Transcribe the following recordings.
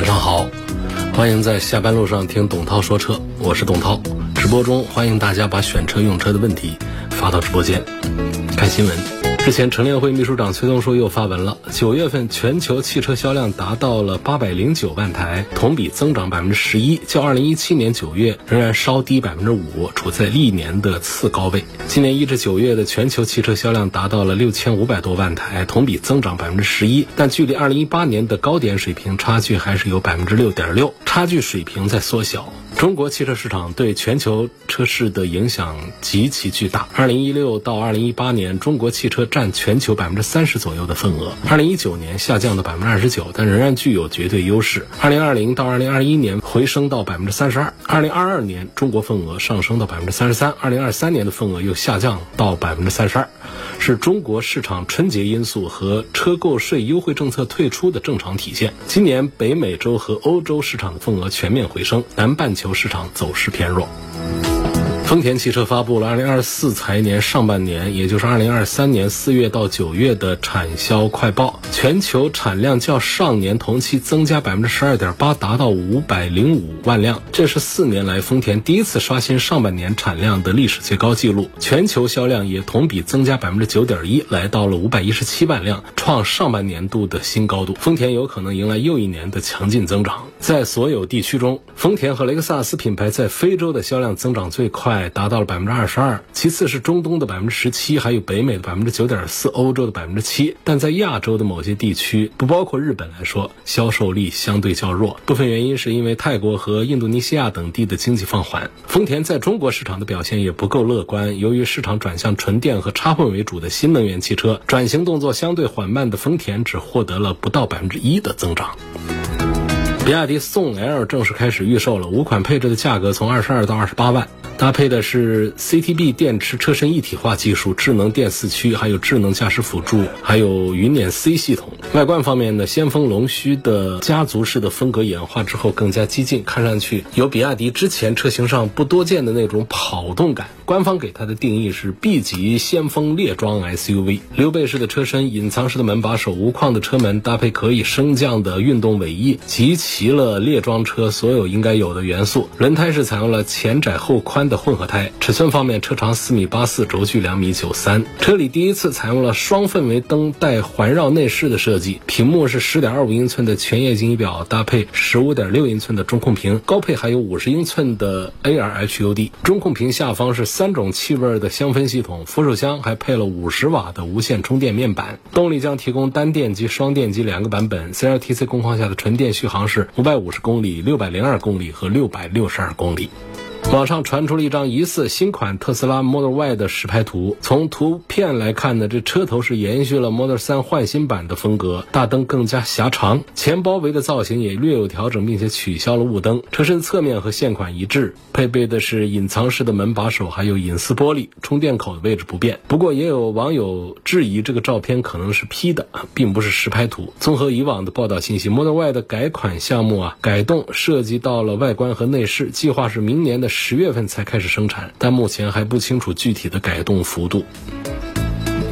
晚上好，欢迎在下班路上听董涛说车，我是董涛。直播中欢迎大家把选车用车的问题发到直播间。看新闻。日前，陈联会秘书长崔东树又发文了。九月份全球汽车销量达到了八百零九万台，同比增长百分之十一，较二零一七年九月仍然稍低百分之五，处在历年的次高位。今年一至九月的全球汽车销量达到了六千五百多万台，同比增长百分之十一，但距离二零一八年的高点水平差距还是有百分之六点六，差距水平在缩小。中国汽车市场对全球车市的影响极其巨大。二零一六到二零一八年，中国汽车占全球百分之三十左右的份额。二零一九年下降到百分之二十九，但仍然具有绝对优势。二零二零到二零二一年回升到百分之三十二。二零二二年中国份额上升到百分之三十三。二零二三年的份额又下降到百分之三十二，是中国市场春节因素和车购税优惠政策退出的正常体现。今年北美洲和欧洲市场的份额全面回升，南半球。市场走势偏弱。丰田汽车发布了二零二四财年上半年，也就是二零二三年四月到九月的产销快报，全球产量较上年同期增加百分之十二点八，达到五百零五万辆，这是四年来丰田第一次刷新上半年产量的历史最高纪录。全球销量也同比增加百分之九点一，来到了五百一十七万辆，创上半年度的新高度。丰田有可能迎来又一年的强劲增长。在所有地区中，丰田和雷克萨斯品牌在非洲的销量增长最快。达到了百分之二十二，其次是中东的百分之十七，还有北美的百分之九点四，欧洲的百分之七。但在亚洲的某些地区，不包括日本来说，销售力相对较弱。部分原因是因为泰国和印度尼西亚等地的经济放缓。丰田在中国市场的表现也不够乐观，由于市场转向纯电和插混为主的新能源汽车，转型动作相对缓慢的丰田只获得了不到百分之一的增长。比亚迪宋 L 正式开始预售了，五款配置的价格从二十二到二十八万。搭配的是 CTB 电池车身一体化技术、智能电四驱，还有智能驾驶辅助，还有云辇 C 系统。外观方面呢，先锋龙须的家族式的风格演化之后更加激进，看上去有比亚迪之前车型上不多见的那种跑动感。官方给它的定义是 B 级先锋猎装 SUV。溜背式的车身、隐藏式的门把手、无框的车门，搭配可以升降的运动尾翼，集齐了猎装车所有应该有的元素。轮胎是采用了前窄后宽。的混合胎，尺寸方面，车长四米八四，轴距两米九三。车里第一次采用了双氛围灯带环绕内饰的设计，屏幕是十点二五英寸的全液晶仪表，搭配十五点六英寸的中控屏，高配还有五十英寸的 AR HUD。中控屏下方是三种气味的香氛系统，扶手箱还配了五十瓦的无线充电面板。动力将提供单电机、双电机两个版本，CLTC 工况下的纯电续航是五百五十公里、六百零二公里和六百六十二公里。网上传出了一张疑似新款特斯拉 Model Y 的实拍图。从图片来看呢，这车头是延续了 Model 3换新版的风格，大灯更加狭长，前包围的造型也略有调整，并且取消了雾灯。车身侧面和现款一致，配备的是隐藏式的门把手，还有隐私玻璃，充电口的位置不变。不过也有网友质疑这个照片可能是 P 的，并不是实拍图。综合以往的报道信息，Model Y 的改款项目啊，改动涉及到了外观和内饰，计划是明年的。十月份才开始生产，但目前还不清楚具体的改动幅度。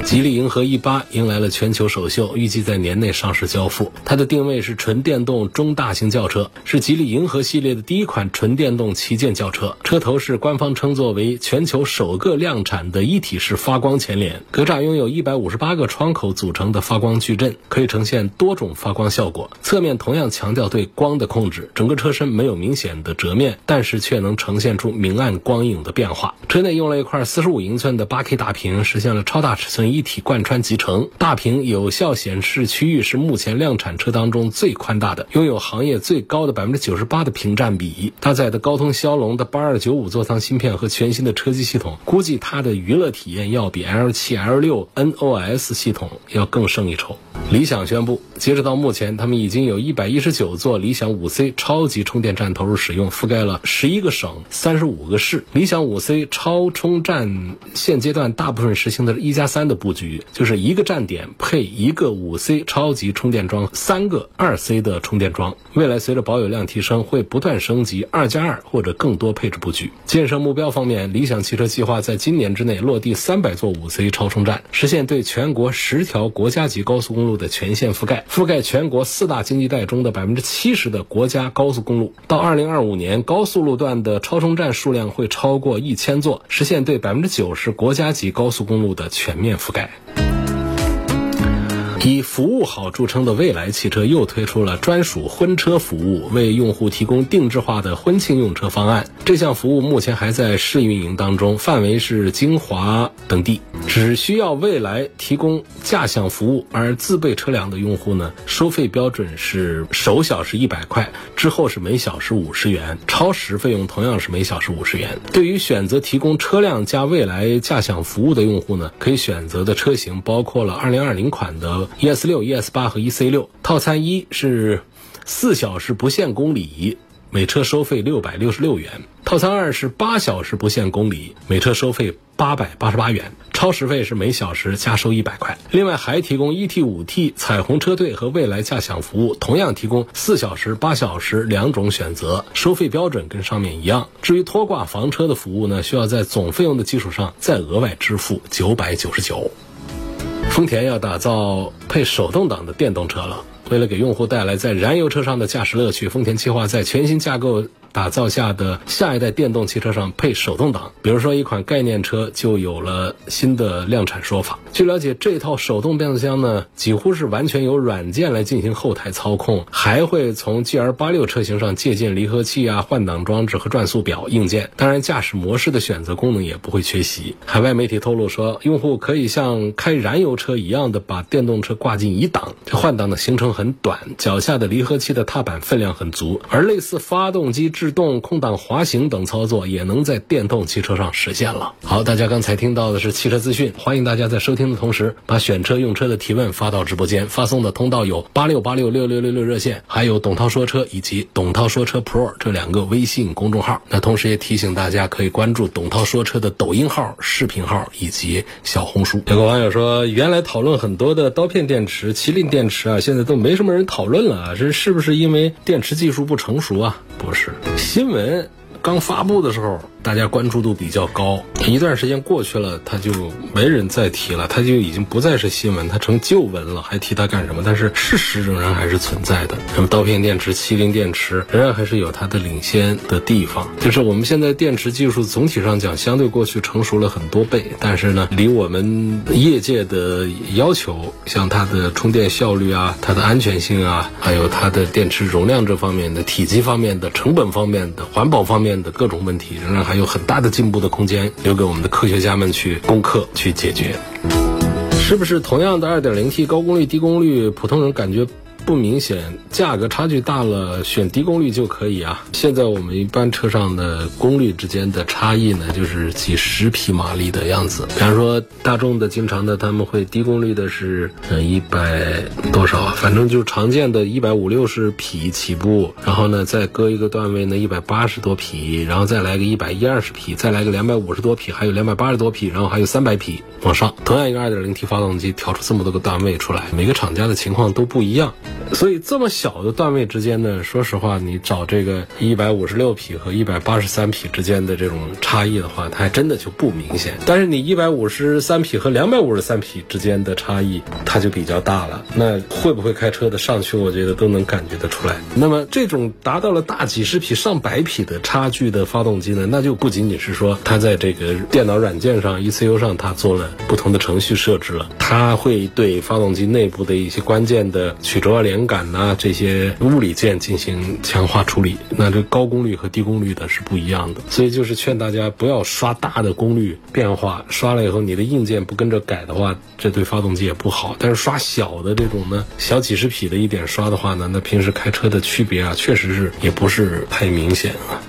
吉利银河 E 八迎来了全球首秀，预计在年内上市交付。它的定位是纯电动中大型轿车，是吉利银河系列的第一款纯电动旗舰轿车。车头是官方称作为全球首个量产的一体式发光前脸，格栅拥有一百五十八个窗口组成的发光矩阵，可以呈现多种发光效果。侧面同样强调对光的控制，整个车身没有明显的折面，但是却能呈现出明暗光影的变化。车内用了一块四十五英寸的八 K 大屏，实现了超大尺寸一一。体贯穿集成，大屏有效显示区域是目前量产车当中最宽大的，拥有行业最高的百分之九十八的屏占比。搭载的高通骁龙的八二九五座舱芯片和全新的车机系统，估计它的娱乐体验要比 L 七、L 六 NOS 系统要更胜一筹。理想宣布，截止到目前，他们已经有一百一十九座理想五 C 超级充电站投入使用，覆盖了十一个省、三十五个市。理想五 C 超充站现阶段大部分实行的是一加三的布局，就是一个站点配一个五 C 超级充电桩，三个二 C 的充电桩。未来随着保有量提升，会不断升级二加二或者更多配置布局。建设目标方面，理想汽车计划在今年之内落地三百座五 C 超充站，实现对全国十条国家级高速公路。的全线覆盖，覆盖全国四大经济带中的百分之七十的国家高速公路。到二零二五年，高速路段的超充站数量会超过一千座，实现对百分之九十国家级高速公路的全面覆不改以服务好著称的蔚来汽车又推出了专属婚车服务，为用户提供定制化的婚庆用车方案。这项服务目前还在试运营当中，范围是金华等地。只需要未来提供驾享服务，而自备车辆的用户呢，收费标准是首小时一百块，之后是每小时五十元，超时费用同样是每小时五十元。对于选择提供车辆加未来驾享服务的用户呢，可以选择的车型包括了二零二零款的 ES 六、ES 八和 EC 六。套餐一是四小时不限公里，每车收费六百六十六元；套餐二是八小时不限公里，每车收费八百八十八元。超时费是每小时加收一百块，另外还提供 E T 五 T 彩虹车队和未来驾享服务，同样提供四小时、八小时两种选择，收费标准跟上面一样。至于拖挂房车的服务呢，需要在总费用的基础上再额外支付九百九十九。丰田要打造配手动挡的电动车了，为了给用户带来在燃油车上的驾驶乐趣，丰田计划在全新架构。打造下的下一代电动汽车上配手动挡，比如说一款概念车就有了新的量产说法。据了解，这套手动变速箱呢，几乎是完全由软件来进行后台操控，还会从 GR 八六车型上借鉴离合器啊、换挡装置和转速表硬件。当然，驾驶模式的选择功能也不会缺席。海外媒体透露说，用户可以像开燃油车一样的把电动车挂进一档，这换挡的行程很短，脚下的离合器的踏板分量很足，而类似发动机。制动、空挡、滑行等操作也能在电动汽车上实现了。好，大家刚才听到的是汽车资讯，欢迎大家在收听的同时，把选车用车的提问发到直播间，发送的通道有八六八六六六六六热线，还有董涛说车以及董涛说车 Pro 这两个微信公众号。那同时也提醒大家，可以关注董涛说车的抖音号、视频号以及小红书。有个网友说，原来讨论很多的刀片电池、麒麟电池啊，现在都没什么人讨论了啊，这是不是因为电池技术不成熟啊？不是。新闻刚发布的时候。大家关注度比较高，一段时间过去了，它就没人再提了，它就已经不再是新闻，它成旧闻了，还提它干什么？但是事实仍然还是存在的。什么刀片电池、麒麟电池，仍然还是有它的领先的地方。就是我们现在电池技术总体上讲，相对过去成熟了很多倍，但是呢，离我们业界的要求，像它的充电效率啊、它的安全性啊，还有它的电池容量这方面的、体积方面的、成本方面的、环保方面的各种问题，仍然还。有很大的进步的空间，留给我们的科学家们去攻克、去解决。是不是同样的二点零 T 高功率、低功率，普通人感觉？不明显，价格差距大了，选低功率就可以啊。现在我们一般车上的功率之间的差异呢，就是几十匹马力的样子。比方说大众的经常的，他们会低功率的是嗯一百多少啊，反正就常见的一百五六十匹起步，然后呢再搁一个段位呢一百八十多匹，然后再来个一百一二十匹，再来个两百五十多匹，还有两百八十多匹，然后还有三百匹往上。同样一个二点零 T 发动机调出这么多个段位出来，每个厂家的情况都不一样。所以这么小的段位之间呢，说实话，你找这个一百五十六匹和一百八十三匹之间的这种差异的话，它还真的就不明显。但是你一百五十三匹和两百五十三匹之间的差异，它就比较大了。那会不会开车的上去，我觉得都能感觉得出来。那么这种达到了大几十匹、上百匹的差距的发动机呢，那就不仅仅是说它在这个电脑软件上、ECU 上它做了不同的程序设置了，它会对发动机内部的一些关键的曲轴啊。连杆呐这些物理件进行强化处理。那这高功率和低功率的是不一样的，所以就是劝大家不要刷大的功率变化，刷了以后你的硬件不跟着改的话，这对发动机也不好。但是刷小的这种呢，小几十匹的一点刷的话呢，那平时开车的区别啊，确实是也不是太明显啊。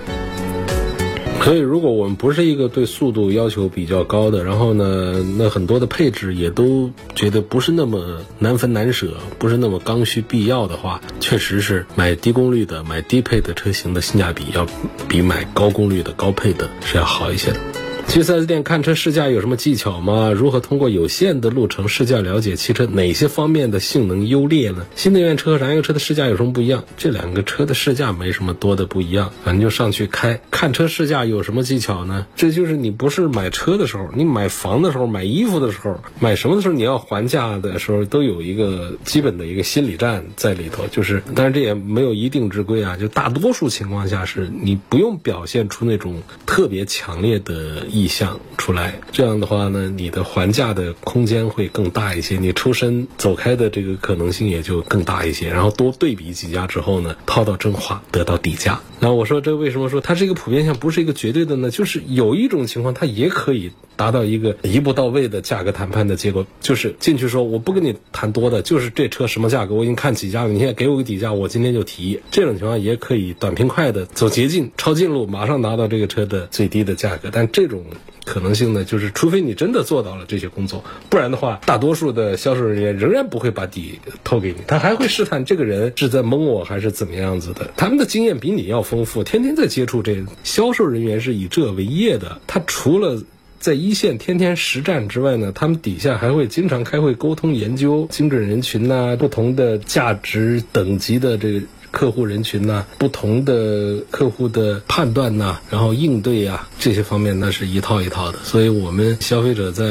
所以，如果我们不是一个对速度要求比较高的，然后呢，那很多的配置也都觉得不是那么难分难舍，不是那么刚需必要的话，确实是买低功率的、买低配的车型的性价比要比买高功率的高配的是要好一些的。去 4S 店看车试驾有什么技巧吗？如何通过有限的路程试驾了解汽车哪些方面的性能优劣呢？新能源车和燃油车的试驾有什么不一样？这两个车的试驾没什么多的不一样，反正就上去开。看车试驾有什么技巧呢？这就是你不是买车的时候，你买房的时候、买衣服的时候、买什么的时候，你要还价的时候，都有一个基本的一个心理战在里头。就是，但是这也没有一定之规啊。就大多数情况下，是你不用表现出那种特别强烈的。意向出来，这样的话呢，你的还价的空间会更大一些，你出身走开的这个可能性也就更大一些。然后多对比几家之后呢，套到真话，得到底价。那我说这为什么说它是一个普遍性，不是一个绝对的呢？就是有一种情况，它也可以达到一个一步到位的价格谈判的结果，就是进去说我不跟你谈多的，就是这车什么价格，我已经看几家了，你现在给我个底价，我今天就提。这种情况也可以短平快的走捷径、抄近路，马上拿到这个车的最低的价格。但这种可能性呢，就是除非你真的做到了这些工作，不然的话，大多数的销售人员仍然不会把底透给你，他还会试探这个人是在蒙我还是怎么样子的。他们的经验比你要丰富，天天在接触这销售人员是以这为业的。他除了在一线天天实战之外呢，他们底下还会经常开会沟通研究精准人群呐，不同的价值等级的这个。客户人群呐，不同的客户的判断呐，然后应对啊，这些方面那是一套一套的。所以，我们消费者在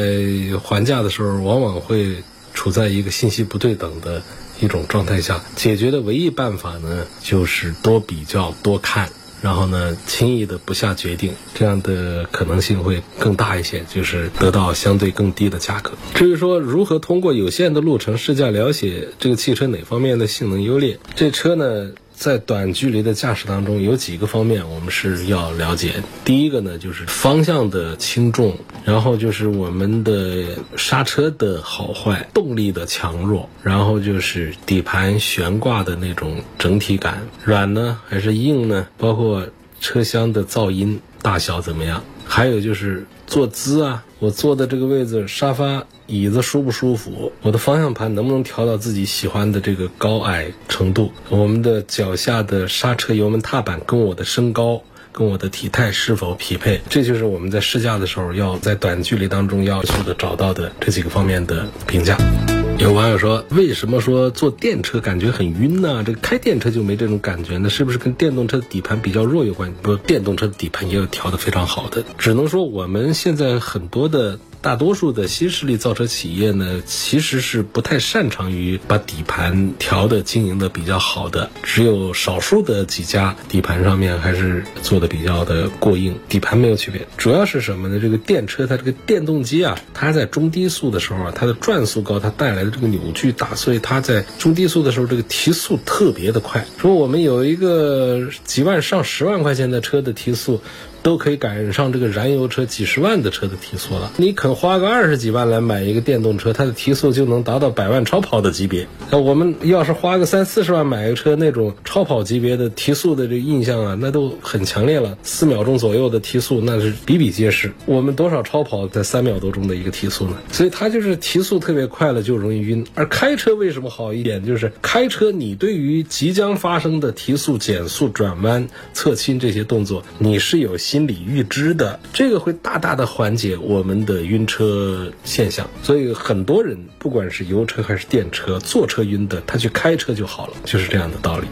还价的时候，往往会处在一个信息不对等的一种状态下。解决的唯一办法呢，就是多比较、多看。然后呢，轻易的不下决定，这样的可能性会更大一些，就是得到相对更低的价格。至于说如何通过有限的路程试驾了解这个汽车哪方面的性能优劣，这车呢？在短距离的驾驶当中，有几个方面我们是要了解。第一个呢，就是方向的轻重，然后就是我们的刹车的好坏、动力的强弱，然后就是底盘悬挂的那种整体感，软呢还是硬呢？包括车厢的噪音大小怎么样？还有就是坐姿啊，我坐的这个位置，沙发。椅子舒不舒服？我的方向盘能不能调到自己喜欢的这个高矮程度？我们的脚下的刹车油门踏板跟我的身高、跟我的体态是否匹配？这就是我们在试驾的时候要在短距离当中要求的找到的这几个方面的评价。有网友说，为什么说坐电车感觉很晕呢？这个开电车就没这种感觉呢？是不是跟电动车的底盘比较弱有关系？不，电动车的底盘也有调的非常好的。只能说我们现在很多的。大多数的新势力造车企业呢，其实是不太擅长于把底盘调的经营的比较好的，只有少数的几家底盘上面还是做的比较的过硬，底盘没有区别。主要是什么呢？这个电车它这个电动机啊，它在中低速的时候啊，它的转速高，它带来的这个扭矩大，所以它在中低速的时候这个提速特别的快。说我们有一个几万上十万块钱的车的提速。都可以赶上这个燃油车几十万的车的提速了。你肯花个二十几万来买一个电动车，它的提速就能达到百万超跑的级别。那我们要是花个三四十万买个车，那种超跑级别的提速的这个印象啊，那都很强烈了。四秒钟左右的提速，那是比比皆是。我们多少超跑在三秒多钟的一个提速呢？所以它就是提速特别快了，就容易晕。而开车为什么好一点？就是开车你对于即将发生的提速、减速、转弯、侧倾这些动作，你是有。心理预知的，这个会大大的缓解我们的晕车现象。所以很多人不管是油车还是电车，坐车晕的，他去开车就好了，就是这样的道理。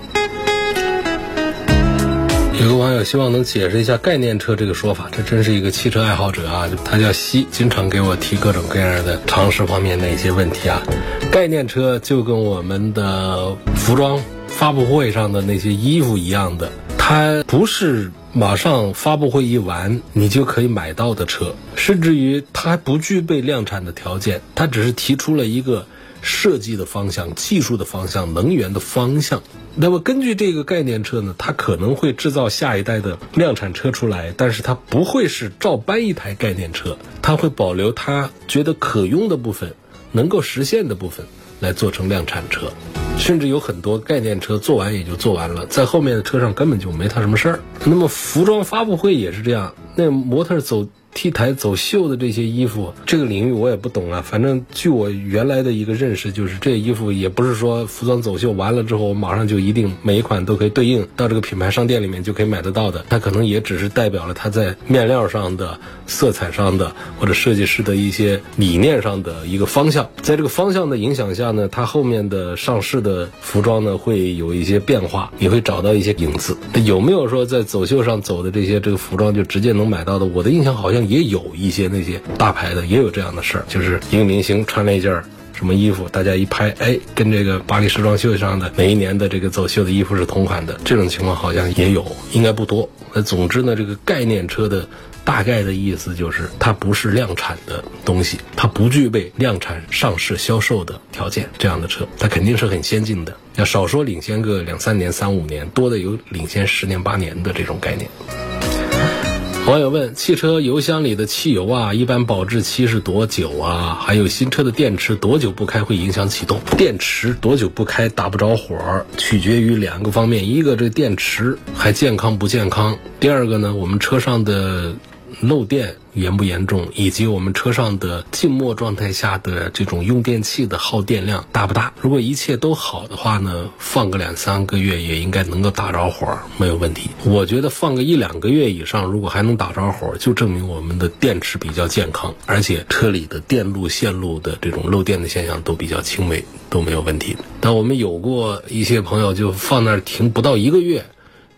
有个网友希望能解释一下概念车这个说法，这真是一个汽车爱好者啊，他叫西，经常给我提各种各样的常识方面的一些问题啊。概念车就跟我们的服装发布会上的那些衣服一样的，它不是。马上发布会一完，你就可以买到的车，甚至于它还不具备量产的条件，它只是提出了一个设计的方向、技术的方向、能源的方向。那么根据这个概念车呢，它可能会制造下一代的量产车出来，但是它不会是照搬一台概念车，它会保留它觉得可用的部分、能够实现的部分来做成量产车。甚至有很多概念车做完也就做完了，在后面的车上根本就没他什么事儿。那么服装发布会也是这样，那模特走。T 台走秀的这些衣服，这个领域我也不懂啊。反正据我原来的一个认识，就是这衣服也不是说服装走秀完了之后，马上就一定每一款都可以对应到这个品牌商店里面就可以买得到的。它可能也只是代表了它在面料上的、色彩上的或者设计师的一些理念上的一个方向。在这个方向的影响下呢，它后面的上市的服装呢会有一些变化，你会找到一些影子。有没有说在走秀上走的这些这个服装就直接能买到的？我的印象好像。也有一些那些大牌的也有这样的事儿，就是一个明星穿了一件什么衣服，大家一拍，哎，跟这个巴黎时装秀上的每一年的这个走秀的衣服是同款的，这种情况好像也有，应该不多。那总之呢，这个概念车的大概的意思就是，它不是量产的东西，它不具备量产上市销售的条件。这样的车，它肯定是很先进的，要少说领先个两三年、三五年，多的有领先十年八年的这种概念。网友问：汽车油箱里的汽油啊，一般保质期是多久啊？还有新车的电池多久不开会影响启动？电池多久不开打不着火，取决于两个方面：一个这电池还健康不健康；第二个呢，我们车上的。漏电严不严重，以及我们车上的静默状态下的这种用电器的耗电量大不大？如果一切都好的话呢，放个两三个月也应该能够打着火，没有问题。我觉得放个一两个月以上，如果还能打着火，就证明我们的电池比较健康，而且车里的电路线路的这种漏电的现象都比较轻微，都没有问题。但我们有过一些朋友就放那儿停不到一个月。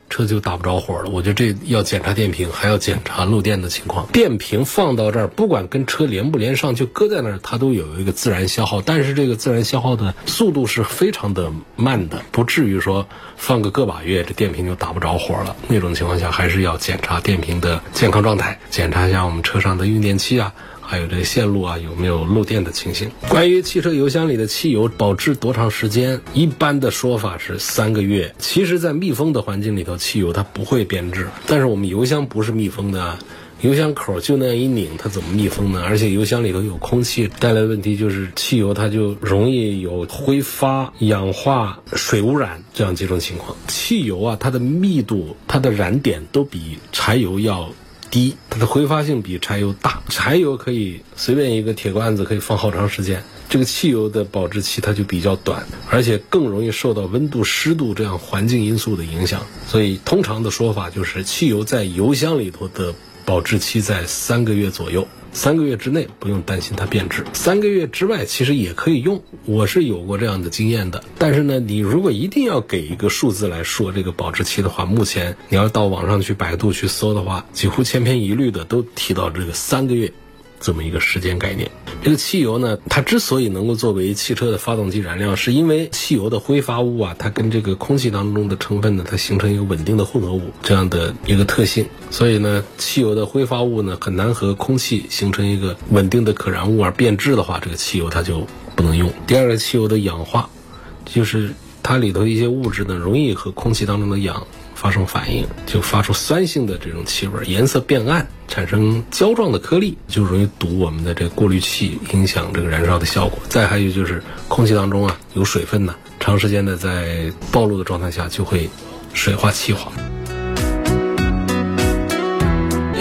车就打不着火了，我觉得这要检查电瓶，还要检查漏电的情况。电瓶放到这儿，不管跟车连不连上，就搁在那儿，它都有一个自然消耗。但是这个自然消耗的速度是非常的慢的，不至于说放个个把月，这电瓶就打不着火了。那种情况下，还是要检查电瓶的健康状态，检查一下我们车上的运电器啊。还有这线路啊，有没有漏电的情形？关于汽车油箱里的汽油保质多长时间？一般的说法是三个月。其实，在密封的环境里头，汽油它不会变质。但是我们油箱不是密封的，油箱口就那样一拧，它怎么密封呢？而且油箱里头有空气带来的问题，就是汽油它就容易有挥发、氧化、水污染这样几种情况。汽油啊，它的密度、它的燃点都比柴油要。低，它的挥发性比柴油大。柴油可以随便一个铁罐子可以放好长时间，这个汽油的保质期它就比较短，而且更容易受到温度、湿度这样环境因素的影响。所以通常的说法就是，汽油在油箱里头的保质期在三个月左右。三个月之内不用担心它变质，三个月之外其实也可以用。我是有过这样的经验的。但是呢，你如果一定要给一个数字来说这个保质期的话，目前你要到网上去百度去搜的话，几乎千篇一律的都提到这个三个月。这么一个时间概念，这个汽油呢，它之所以能够作为汽车的发动机燃料，是因为汽油的挥发物啊，它跟这个空气当中的成分呢，它形成一个稳定的混合物这样的一个特性，所以呢，汽油的挥发物呢，很难和空气形成一个稳定的可燃物而变质的话，这个汽油它就不能用。第二个，汽油的氧化，就是它里头一些物质呢，容易和空气当中的氧。发生反应就发出酸性的这种气味，颜色变暗，产生胶状的颗粒，就容易堵我们的这个过滤器，影响这个燃烧的效果。再还有就是空气当中啊有水分呢，长时间的在暴露的状态下就会水化气化。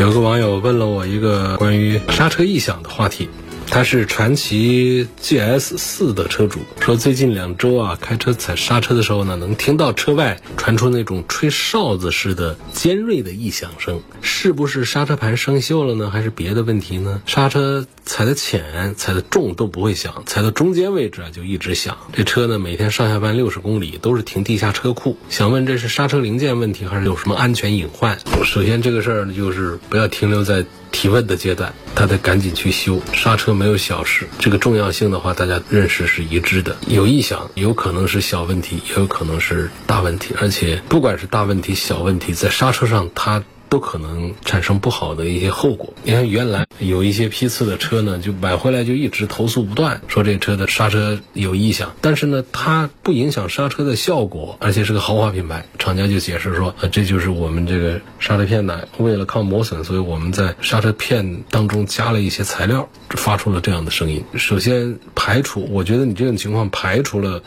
有个网友问了我一个关于刹车异响的话题。他是传祺 GS 四的车主，说最近两周啊，开车踩刹车的时候呢，能听到车外传出那种吹哨子似的尖锐的异响声，是不是刹车盘生锈了呢？还是别的问题呢？刹车踩的浅、踩的重都不会响，踩到中间位置啊就一直响。这车呢，每天上下班六十公里都是停地下车库，想问这是刹车零件问题，还是有什么安全隐患？首先这个事儿呢，就是不要停留在。提问的阶段，他得赶紧去修刹车，没有小事。这个重要性的话，大家认识是一致的。有异响，有可能是小问题，也有可能是大问题。而且不管是大问题、小问题，在刹车上它都可能产生不好的一些后果。你看，原来有一些批次的车呢，就买回来就一直投诉不断，说这车的刹车有异响，但是呢，它不影响刹车的效果，而且是个豪华品牌，厂家就解释说，呃，这就是我们这个刹车片呢，为了抗磨损，所以我们在刹车片当中加了一些材料，发出了这样的声音。首先排除，我觉得你这种情况排除了。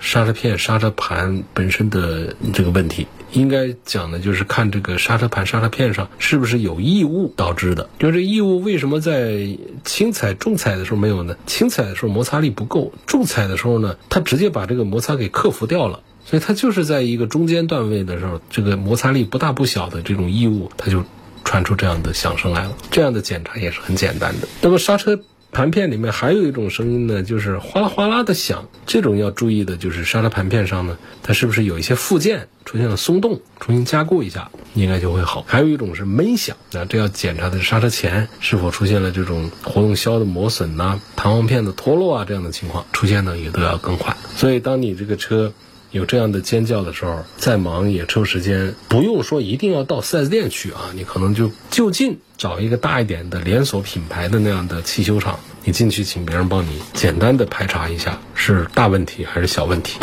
刹车片、刹车盘本身的这个问题，应该讲的就是看这个刹车盘、刹车片上是不是有异物导致的。就这异物为什么在轻踩、重踩的时候没有呢？轻踩的时候摩擦力不够，重踩的时候呢，它直接把这个摩擦给克服掉了。所以它就是在一个中间段位的时候，这个摩擦力不大不小的这种异物，它就传出这样的响声来了。这样的检查也是很简单的。那么刹车。盘片里面还有一种声音呢，就是哗啦哗啦的响。这种要注意的就是刹车盘片上呢，它是不是有一些附件出现了松动，重新加固一下，应该就会好。还有一种是闷响，那这要检查的是刹车钳是否出现了这种活动销的磨损呐、弹簧片的脱落啊这样的情况出现呢，也都要更换。所以当你这个车。有这样的尖叫的时候，再忙也抽时间，不用说一定要到四 S 店去啊，你可能就就近找一个大一点的连锁品牌的那样的汽修厂，你进去请别人帮你简单的排查一下，是大问题还是小问题。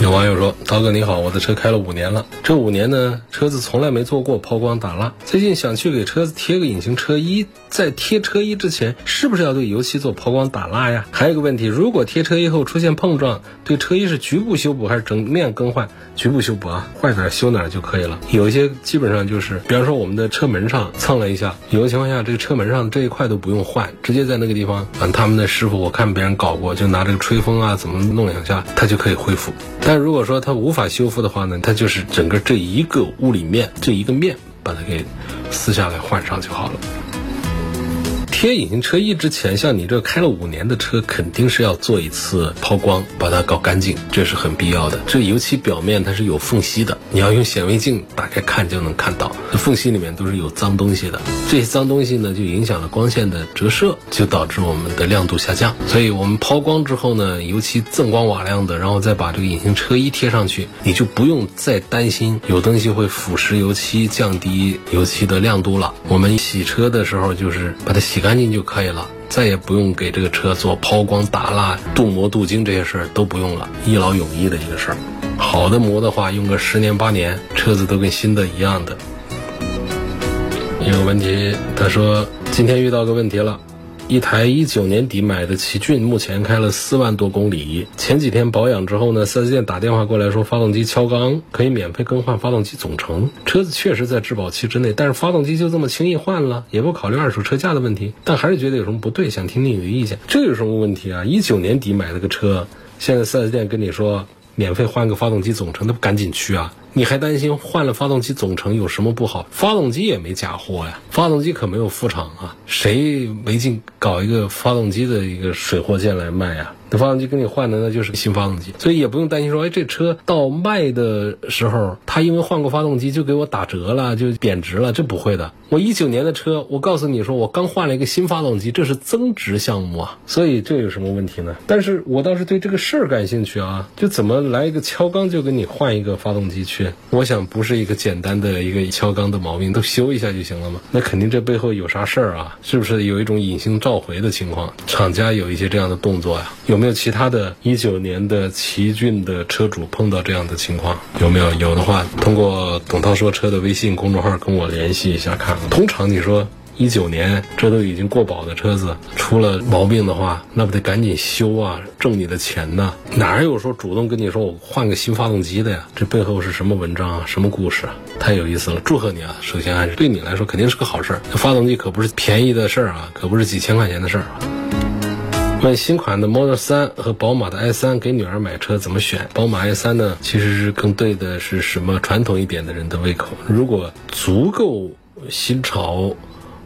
有网友说：“涛哥你好，我的车开了五年了，这五年呢，车子从来没做过抛光打蜡。最近想去给车子贴个隐形车衣，在贴车衣之前，是不是要对油漆做抛光打蜡呀？还有个问题，如果贴车衣后出现碰撞，对车衣是局部修补还是整面更换？局部修补啊，坏哪儿修哪儿就可以了。有一些基本上就是，比方说我们的车门上蹭了一下，有的情况下这个车门上这一块都不用换，直接在那个地方，嗯他们的师傅我看别人搞过，就拿这个吹风啊，怎么弄两下，它就可以恢复。”但如果说它无法修复的话呢，它就是整个这一个物理面这一个面把它给撕下来换上就好了。贴隐形车衣之前，像你这开了五年的车，肯定是要做一次抛光，把它搞干净，这是很必要的。这油漆表面它是有缝隙的，你要用显微镜打开看就能看到，这缝隙里面都是有脏东西的。这些脏东西呢，就影响了光线的折射，就导致我们的亮度下降。所以我们抛光之后呢，油漆锃光瓦亮的，然后再把这个隐形车衣贴上去，你就不用再担心有东西会腐蚀油漆，降低油漆的亮度了。我们洗车的时候就是把它洗干。干净就可以了，再也不用给这个车做抛光打蜡、镀膜镀金这些事儿都不用了，一劳永逸的一个事儿。好的膜的话，用个十年八年，车子都跟新的一样的。有个问题，他说今天遇到个问题了。一台一九年底买的奇骏，目前开了四万多公里。前几天保养之后呢，四 S 店打电话过来说发动机敲缸，可以免费更换发动机总成。车子确实在质保期之内，但是发动机就这么轻易换了，也不考虑二手车价的问题，但还是觉得有什么不对，想听听你的意见。这有什么问题啊？一九年底买了个车，现在四 S 店跟你说免费换个发动机总成，那不赶紧去啊？你还担心换了发动机总成有什么不好？发动机也没假货呀，发动机可没有副厂啊，谁没劲搞一个发动机的一个水货件来卖呀？那发动机跟你换的那就是个新发动机，所以也不用担心说，哎，这车到卖的时候，他因为换过发动机就给我打折了，就贬值了，这不会的。我一九年的车，我告诉你说，我刚换了一个新发动机，这是增值项目啊，所以这有什么问题呢？但是我倒是对这个事儿感兴趣啊，就怎么来一个敲缸就给你换一个发动机去？我想不是一个简单的一个敲缸的毛病，都修一下就行了嘛？那肯定这背后有啥事儿啊？是不是有一种隐形召回的情况？厂家有一些这样的动作呀？有有没有其他的一九年的奇骏的车主碰到这样的情况？有没有？有的话，通过董涛说车的微信公众号跟我联系一下看。通常你说一九年这都已经过保的车子出了毛病的话，那不得赶紧修啊，挣你的钱呢？哪有说主动跟你说我换个新发动机的呀？这背后是什么文章啊？什么故事啊？太有意思了！祝贺你啊！首先还是对你来说肯定是个好事儿。这发动机可不是便宜的事儿啊，可不是几千块钱的事儿啊。问新款的 Model 三和宝马的 i 三给女儿买车怎么选？宝马 i 三呢，其实是更对的是什么传统一点的人的胃口。如果足够新潮，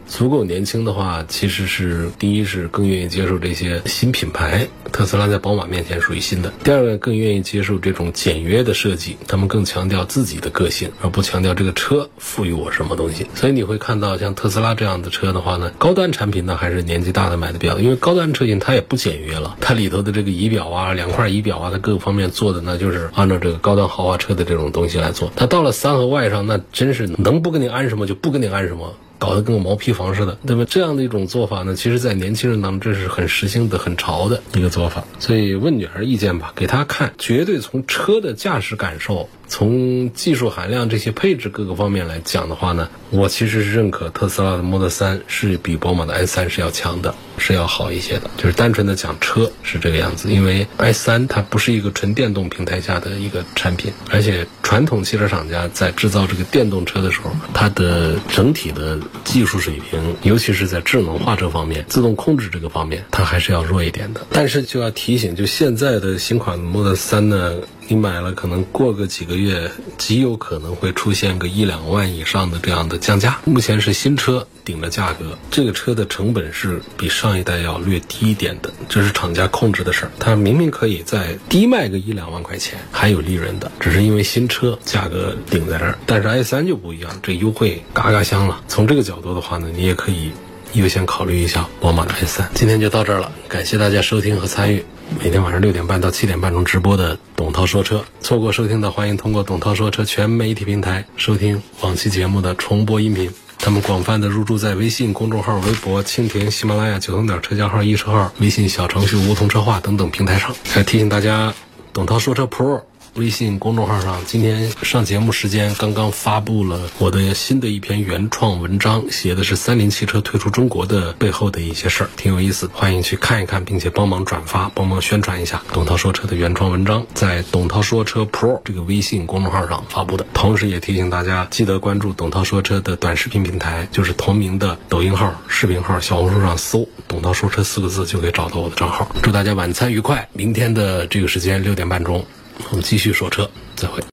足够年轻的话，其实是第一是更愿意接受这些新品牌，特斯拉在宝马面前属于新的；第二个更愿意接受这种简约的设计，他们更强调自己的个性，而不强调这个车赋予我什么东西。所以你会看到像特斯拉这样的车的话呢，高端产品呢还是年纪大的买的比较多，因为高端车型它也不简约了，它里头的这个仪表啊、两块仪表啊，它各个方面做的那就是按照这个高端豪华车的这种东西来做。它到了三和 Y 上，那真是能不给你安什么就不给你安什么。搞得跟个毛坯房似的，那么这样的一种做法呢，其实在年轻人当中这是很时兴的、很潮的一个做法。所以问女儿意见吧，给她看，绝对从车的驾驶感受。从技术含量这些配置各个方面来讲的话呢，我其实是认可特斯拉的 Model 3是比宝马的 i3 是要强的，是要好一些的。就是单纯的讲车是这个样子，因为 i3 它不是一个纯电动平台下的一个产品，而且传统汽车厂家在制造这个电动车的时候，它的整体的技术水平，尤其是在智能化这方面、自动控制这个方面，它还是要弱一点的。但是就要提醒，就现在的新款 Model 3呢。你买了，可能过个几个月，极有可能会出现个一两万以上的这样的降价。目前是新车顶着价格，这个车的成本是比上一代要略低一点的，这是厂家控制的事儿。它明明可以再低卖个一两万块钱，还有利润的，只是因为新车价格顶在这儿。但是 i 三就不一样，这优惠嘎嘎香了。从这个角度的话呢，你也可以优先考虑一下宝马的 i 三。今天就到这儿了，感谢大家收听和参与。每天晚上六点半到七点半钟直播的董涛说车，错过收听的欢迎通过董涛说车全媒体平台收听往期节目的重播音频。他们广泛的入驻在微信公众号、微博、蜻蜓、喜马拉雅、九头鸟车架号、易车号、微信小程序梧桐车话等等平台上。还提醒大家，董涛说车 Pro。微信公众号上，今天上节目时间刚刚发布了我的新的一篇原创文章，写的是三菱汽车退出中国的背后的一些事儿，挺有意思，欢迎去看一看，并且帮忙转发，帮忙宣传一下董涛说车的原创文章，在董涛说车 Pro 这个微信公众号上发布的。同时也提醒大家，记得关注董涛说车的短视频平台，就是同名的抖音号、视频号、小红书上搜“董涛说车”四个字就可以找到我的账号。祝大家晚餐愉快，明天的这个时间六点半钟。我们继续说车，再会。